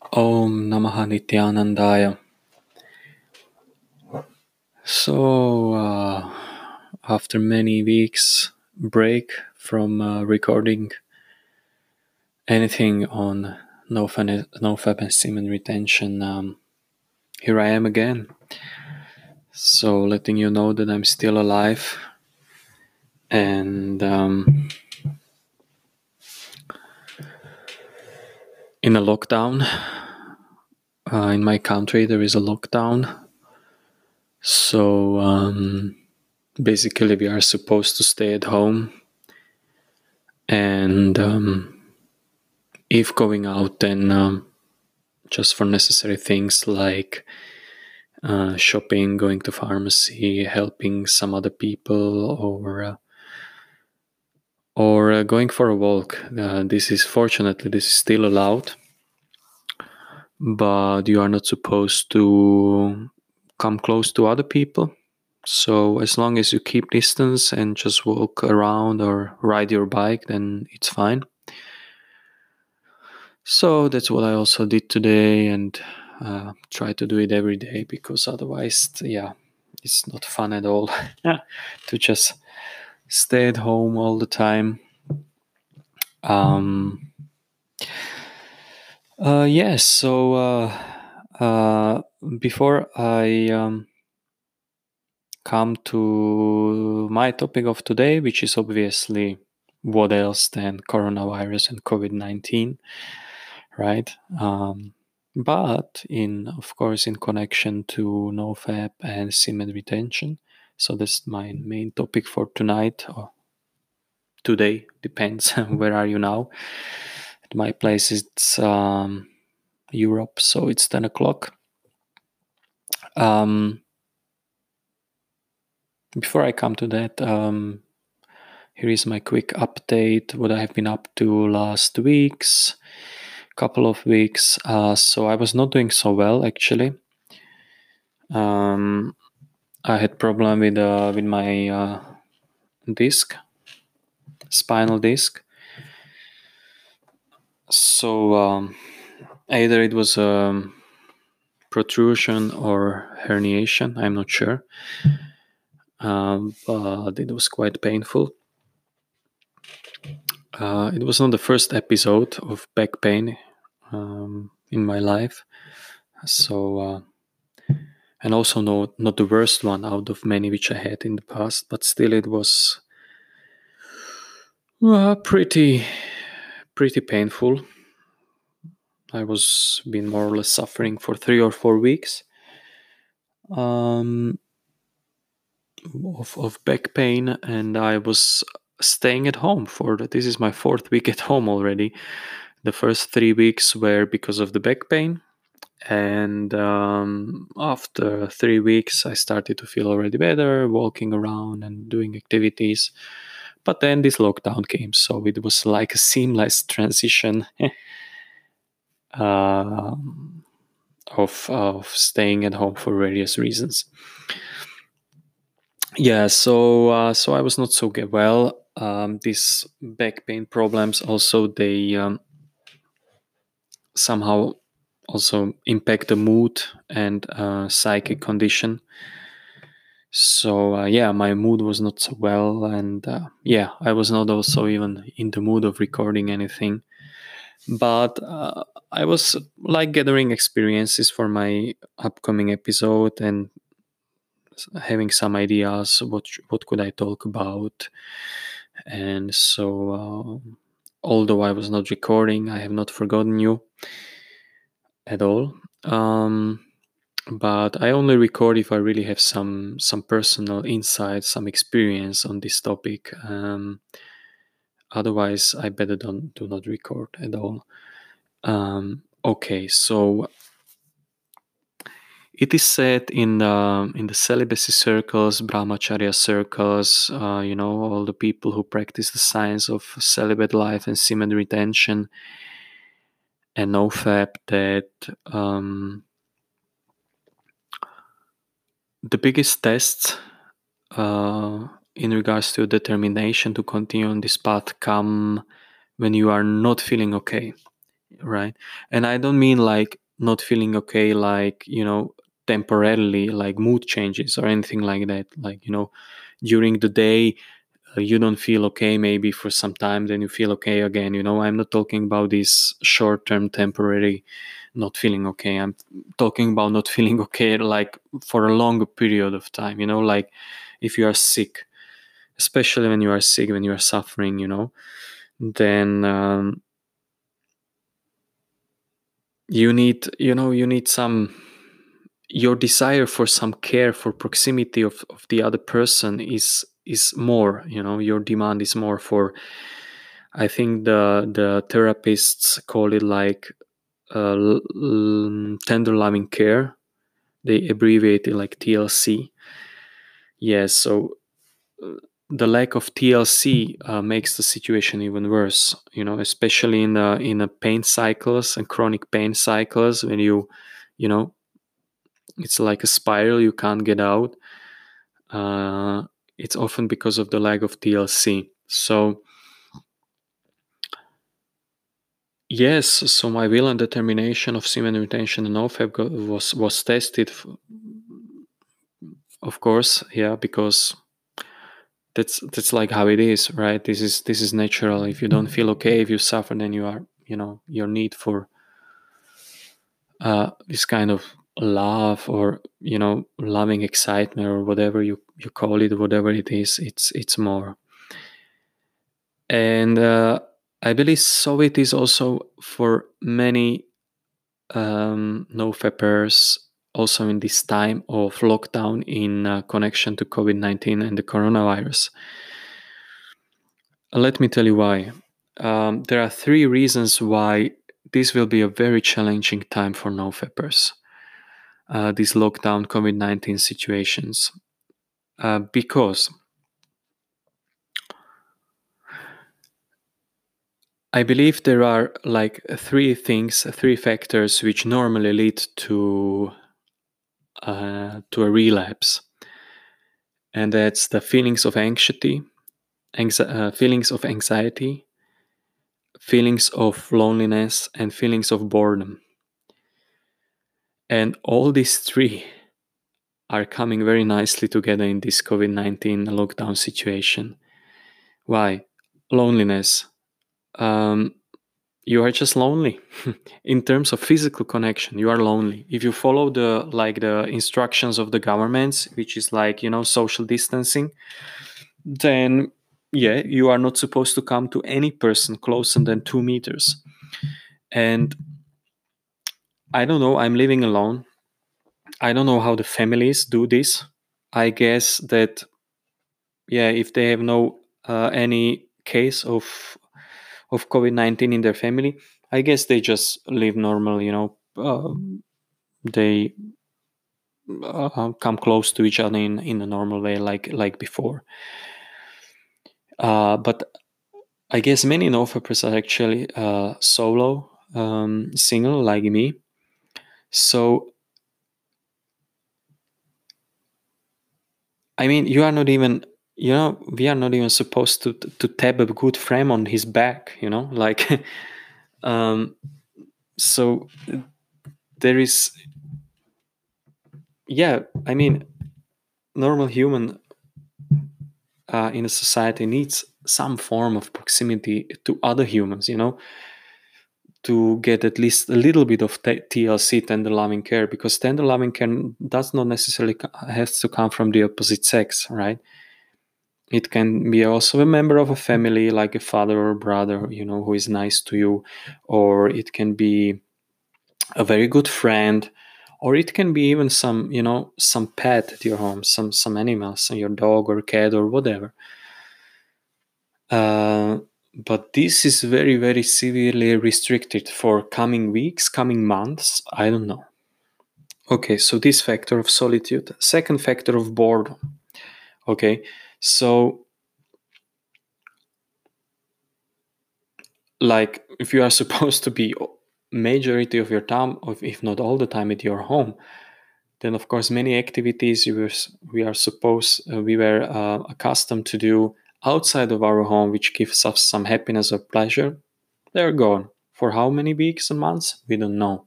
Om Namaha Nityanandaya. So, uh, after many weeks break from uh, recording anything on NoFap, NoFap and semen retention, um, here I am again. So, letting you know that I'm still alive and um, in a lockdown. Uh, in my country, there is a lockdown. So, um, basically, we are supposed to stay at home. And um, if going out, then um, just for necessary things like uh, shopping, going to pharmacy, helping some other people, or uh, or uh, going for a walk. Uh, this is fortunately this is still allowed, but you are not supposed to come close to other people. So as long as you keep distance and just walk around or ride your bike, then it's fine. So that's what I also did today, and uh, try to do it every day because otherwise, yeah, it's not fun at all to just stay at home all the time. Um, uh, yes, so uh, uh, before I um, come to my topic of today, which is obviously what else than coronavirus and COVID 19, right? Um, but in, of course, in connection to NoFap and semen retention. So that's my main topic for tonight or today, depends where are you now. At my place, it's um, Europe, so it's 10 o'clock. Um, before I come to that, um, here is my quick update what I have been up to last weeks, couple of weeks. Uh, so I was not doing so well actually. Um, I had problem with uh, with my uh, disc, spinal disc. So um, either it was a protrusion or herniation. I'm not sure, um, but it was quite painful. Uh, it was not the first episode of back pain um, in my life, so uh, and also not not the worst one out of many which I had in the past, but still it was uh, pretty pretty painful. I was been more or less suffering for three or four weeks um, of of back pain, and I was staying at home for this is my fourth week at home already. The first three weeks were because of the back pain, and um, after three weeks, I started to feel already better, walking around and doing activities. But then this lockdown came, so it was like a seamless transition uh, of of staying at home for various reasons. Yeah, so uh, so I was not so get well. Um, these back pain problems also they um, somehow also impact the mood and uh, psychic condition. So uh, yeah, my mood was not so well, and uh, yeah, I was not also even in the mood of recording anything. But uh, I was like gathering experiences for my upcoming episode and having some ideas what what could I talk about, and so uh, although I was not recording, I have not forgotten you at all. Um, but I only record if I really have some some personal insight, some experience on this topic. Um, otherwise, I better don't do not record at all. Um, okay, so it is said in the in the celibacy circles, brahmacharya circles, uh, you know, all the people who practice the science of celibate life and semen retention and NoFap that um, the biggest tests uh, in regards to determination to continue on this path come when you are not feeling okay. right and i don't mean like not feeling okay like you know temporarily like mood changes or anything like that like you know during the day uh, you don't feel okay maybe for some time then you feel okay again you know i'm not talking about this short term temporary not feeling okay. I'm talking about not feeling okay like for a longer period of time you know like if you are sick especially when you are sick when you are suffering you know then um, you need you know you need some your desire for some care for proximity of, of the other person is is more you know your demand is more for i think the the therapists call it like tender loving care they abbreviate it like tlc yes so uh, the lack of TLC uh, makes the situation even worse. You know, especially in the in the pain cycles and chronic pain cycles when you, you know, it's like a spiral you can't get out. Uh, it's often because of the lack of TLC. So yes, so my will and determination of semen retention and NoFap was was tested. Of course, yeah, because that's that's like how it is right this is this is natural if you don't feel okay if you suffer then you are you know your need for uh, this kind of love or you know loving excitement or whatever you you call it whatever it is it's it's more and uh, i believe so it is also for many um, no fappers also in this time of lockdown in uh, connection to covid-19 and the coronavirus let me tell you why. Um, there are three reasons why this will be a very challenging time for NoFappers, uh, these lockdown COVID 19 situations. Uh, because I believe there are like three things, three factors which normally lead to uh, to a relapse, and that's the feelings of anxiety, anxi- uh, feelings of anxiety, feelings of loneliness, and feelings of boredom. And all these three are coming very nicely together in this COVID 19 lockdown situation. Why? Loneliness. Um, you are just lonely. In terms of physical connection you are lonely. If you follow the like the instructions of the governments which is like you know social distancing then yeah you are not supposed to come to any person closer than two meters. And i don't know i'm living alone. I don't know how the families do this. I guess that yeah if they have no uh, any case of of covid-19 in their family. I guess they just live normal you know uh, they uh, come close to each other in in a normal way like like before. Uh, but i guess many nofappers are actually uh, solo um, single like me. So i mean you are not even you know we are not even supposed to to tap a good frame on his back you know like um so there is yeah i mean normal human uh, in a society needs some form of proximity to other humans you know to get at least a little bit of t- tlc tender loving care because tender loving care does not necessarily has to come from the opposite sex right it can be also a member of a family like a father or brother you know who is nice to you or it can be a very good friend or it can be even some you know some pet at your home some some animals your dog or cat or whatever. Uh, but this is very very severely restricted for coming weeks coming months i don't know. Okay so this factor of solitude. Second factor of boredom. Okay so like if you are supposed to be majority of your time if not all the time at your home then of course many activities we were, we are supposed uh, we were uh, accustomed to do outside of our home which gives us some happiness or pleasure they're gone. For how many weeks and months? We don't know.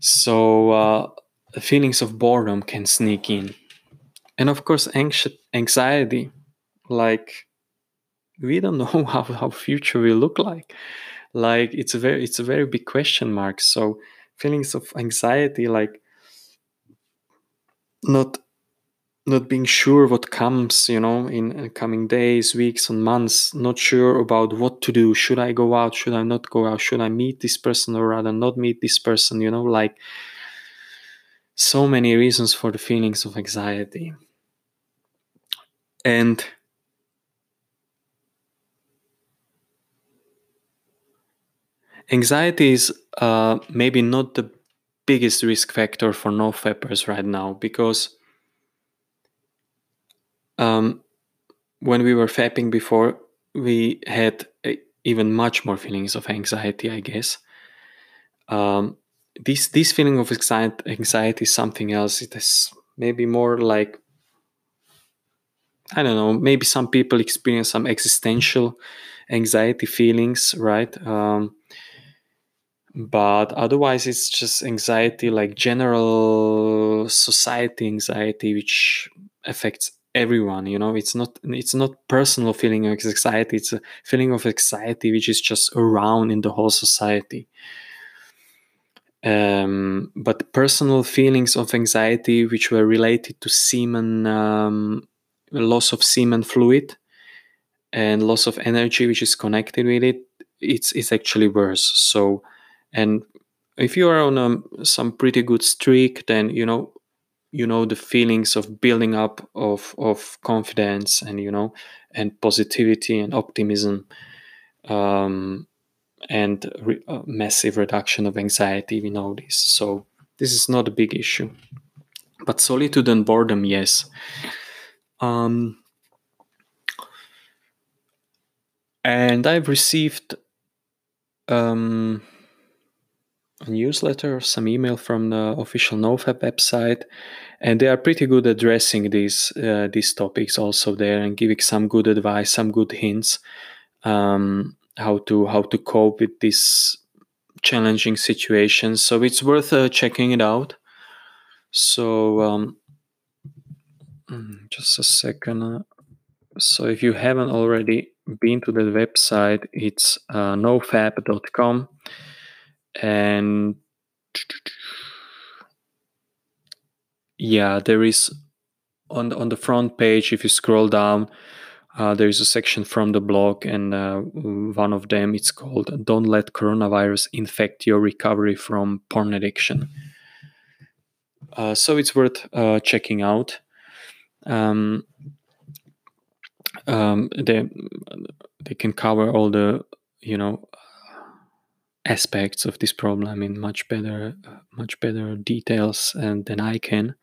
So uh, feelings of boredom can sneak in and of course anxious anxiety like we don't know how how future will look like. Like it's a very it's a very big question mark. So feelings of anxiety like not not being sure what comes you know in uh, coming days weeks and months. Not sure about what to do. Should i go out? Should i not go out? Should i meet this person or rather not meet this person you know? Like so many reasons for the feelings of anxiety and anxiety is uh, maybe not the biggest risk factor for no fappers right now because um, when we were fapping before, we had a, even much more feelings of anxiety, I guess. Um, this this feeling of anxiety, is something else. It is maybe more like I don't know. Maybe some people experience some existential anxiety feelings, right? Um, but otherwise it's just anxiety like general society anxiety which affects everyone you know it's not it's not personal feeling of anxiety it's a feeling of anxiety which is just around in the whole society um, but personal feelings of anxiety which were related to semen um, loss of semen fluid and loss of energy which is connected with it it's it's actually worse. So and if you are on a, some pretty good streak then you know you know the feelings of building up of of confidence and you know and positivity and optimism. Um, and re- massive reduction of anxiety we know this. So this is not a big issue. But solitude and boredom yes. Um, and i've received um, a newsletter or some email from the official NoFap website, and they are pretty good addressing these uh, these topics also there and giving some good advice, some good hints. Um, how to how to cope with these challenging situations. So it's worth uh, checking it out. So um, mm, just a second. Uh, so if you haven't already been to the website, it's uh, nofap.com and yeah there is on the, on the front page if you scroll down uh, there is a section from the blog and uh, one of them it's called don't let coronavirus infect your recovery from porn addiction uh, so it's worth uh, checking out um, um, they, they can cover all the you know aspects of this problem in much better much better details and than I can.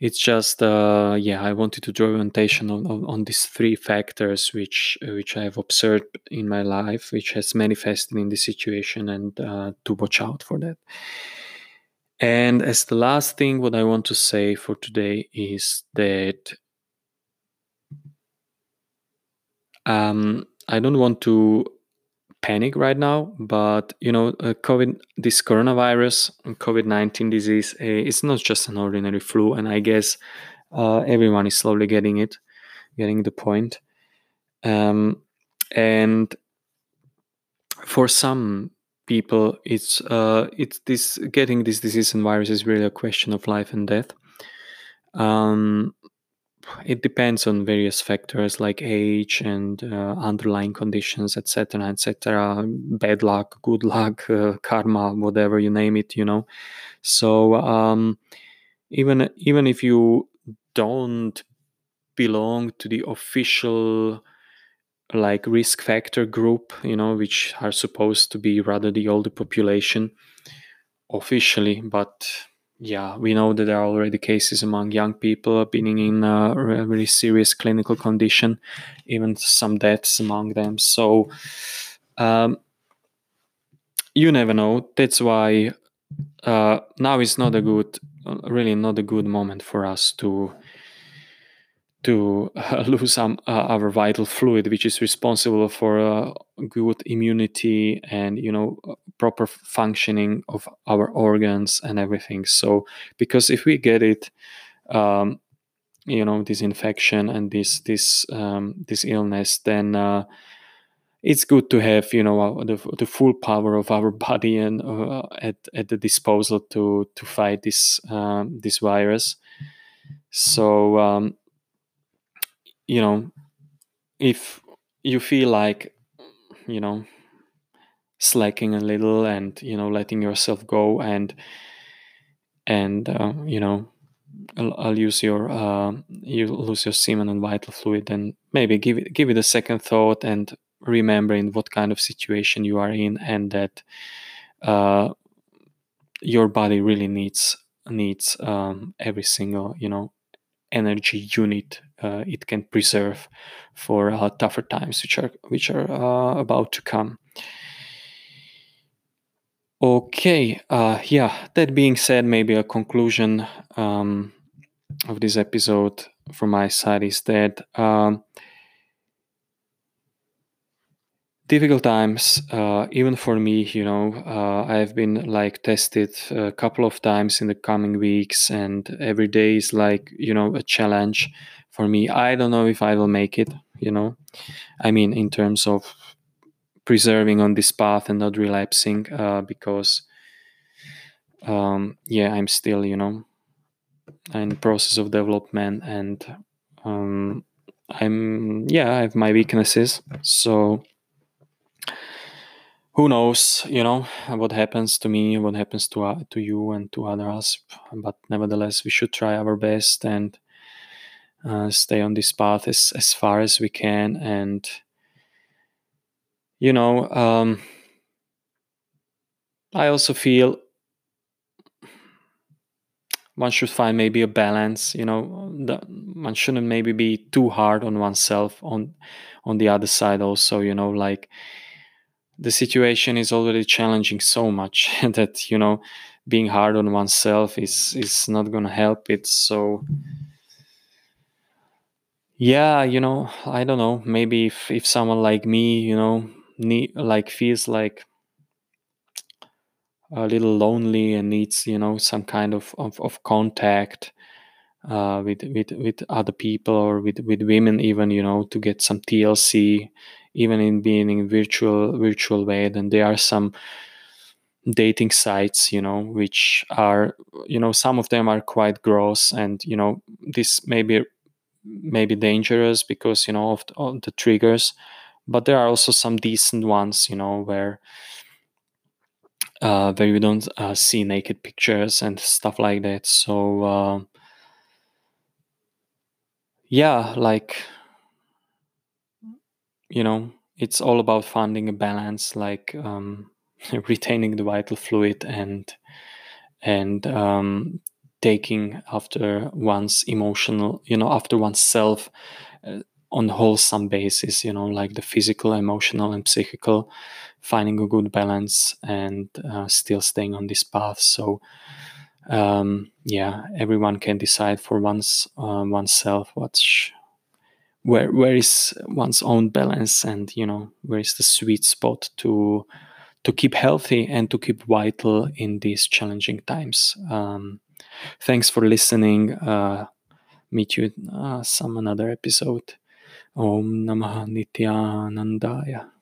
It's just uh, yeah, I wanted to draw attention on, on, on, these three factors which which I have observed in my life, which has manifested in this situation, and uh, to watch out for that. And as the last thing, what I want to say for today is that um, I don't want to panic right now but you know uh, covid this coronavirus covid-19 disease uh, it's not just an ordinary flu and i guess uh, everyone is slowly getting it getting the point. Um, and for some people it's uh, it's this getting this disease and virus is really a question of life and death. Um, it depends on various factors like age and uh, underlying conditions etc etc bad luck good luck uh, karma whatever you name it you know. So um, even even if you don't belong to the official like risk factor group you know which are supposed to be rather the older population officially but yeah, we know that there are already cases among young people being in a really serious clinical condition, even some deaths among them. So um, you never know. That's why uh, now is not a good, really not a good moment for us to to uh, lose um, uh, our vital fluid, which is responsible for uh, good immunity and you know proper functioning of our organs and everything. So, because if we get it, um, you know, this infection and this this um, this illness, then uh, it's good to have you know the, the full power of our body and uh, at, at the disposal to to fight this um, this virus so um, you know if you feel like you know slacking a little and you know letting yourself go and and uh, you know I'll, use your uh, you lose your semen and vital fluid and maybe give it give it a second thought and remembering what kind of situation you are in and that uh, your body really needs needs um, every single you know energy unit uh, it can preserve for uh, tougher times which are which are uh, about to come. Okay uh, yeah that being said maybe a conclusion um, of this episode from my side is that um, difficult times uh, even for me you know uh, i've been like tested a couple of times in the coming weeks and every day is like you know a challenge for me. I don't know if i will make it you know. I mean in terms of preserving on this path and not relapsing uh, because um, yeah i'm still you know in the process of development and um, i'm yeah i have my weaknesses so who knows you know what happens to me what happens to uh, to you and to others but nevertheless we should try our best and uh, stay on this path as, as far as we can and you know um, i also feel one should find maybe a balance you know the, one shouldn't maybe be too hard on oneself on on the other side also you know like the situation is already challenging so much that you know being hard on oneself is is not going to help it. So yeah you know i don't know. Maybe if if someone like me you know need like feels like a little lonely and needs you know some kind of of, of contact uh, with with with other people or with with women even you know to get some TLC even in being in virtual virtual way then there are some dating sites you know which are you know some of them are quite gross and you know this may be may be dangerous because you know of, of the triggers but there are also some decent ones you know where uh, where you don't uh, see naked pictures and stuff like that. So uh, yeah like you know it's all about finding a balance like um, retaining the vital fluid and and um, taking after one's emotional you know after oneself uh, on wholesome basis you know like the physical emotional and psychical finding a good balance and uh, still staying on this path. So um, yeah everyone can decide for one's uh, oneself what's where where is one's own balance and you know where is the sweet spot to to keep healthy and to keep vital in these challenging times. Um, thanks for listening. Uh, meet you uh, some another episode. Om namah nityanandaya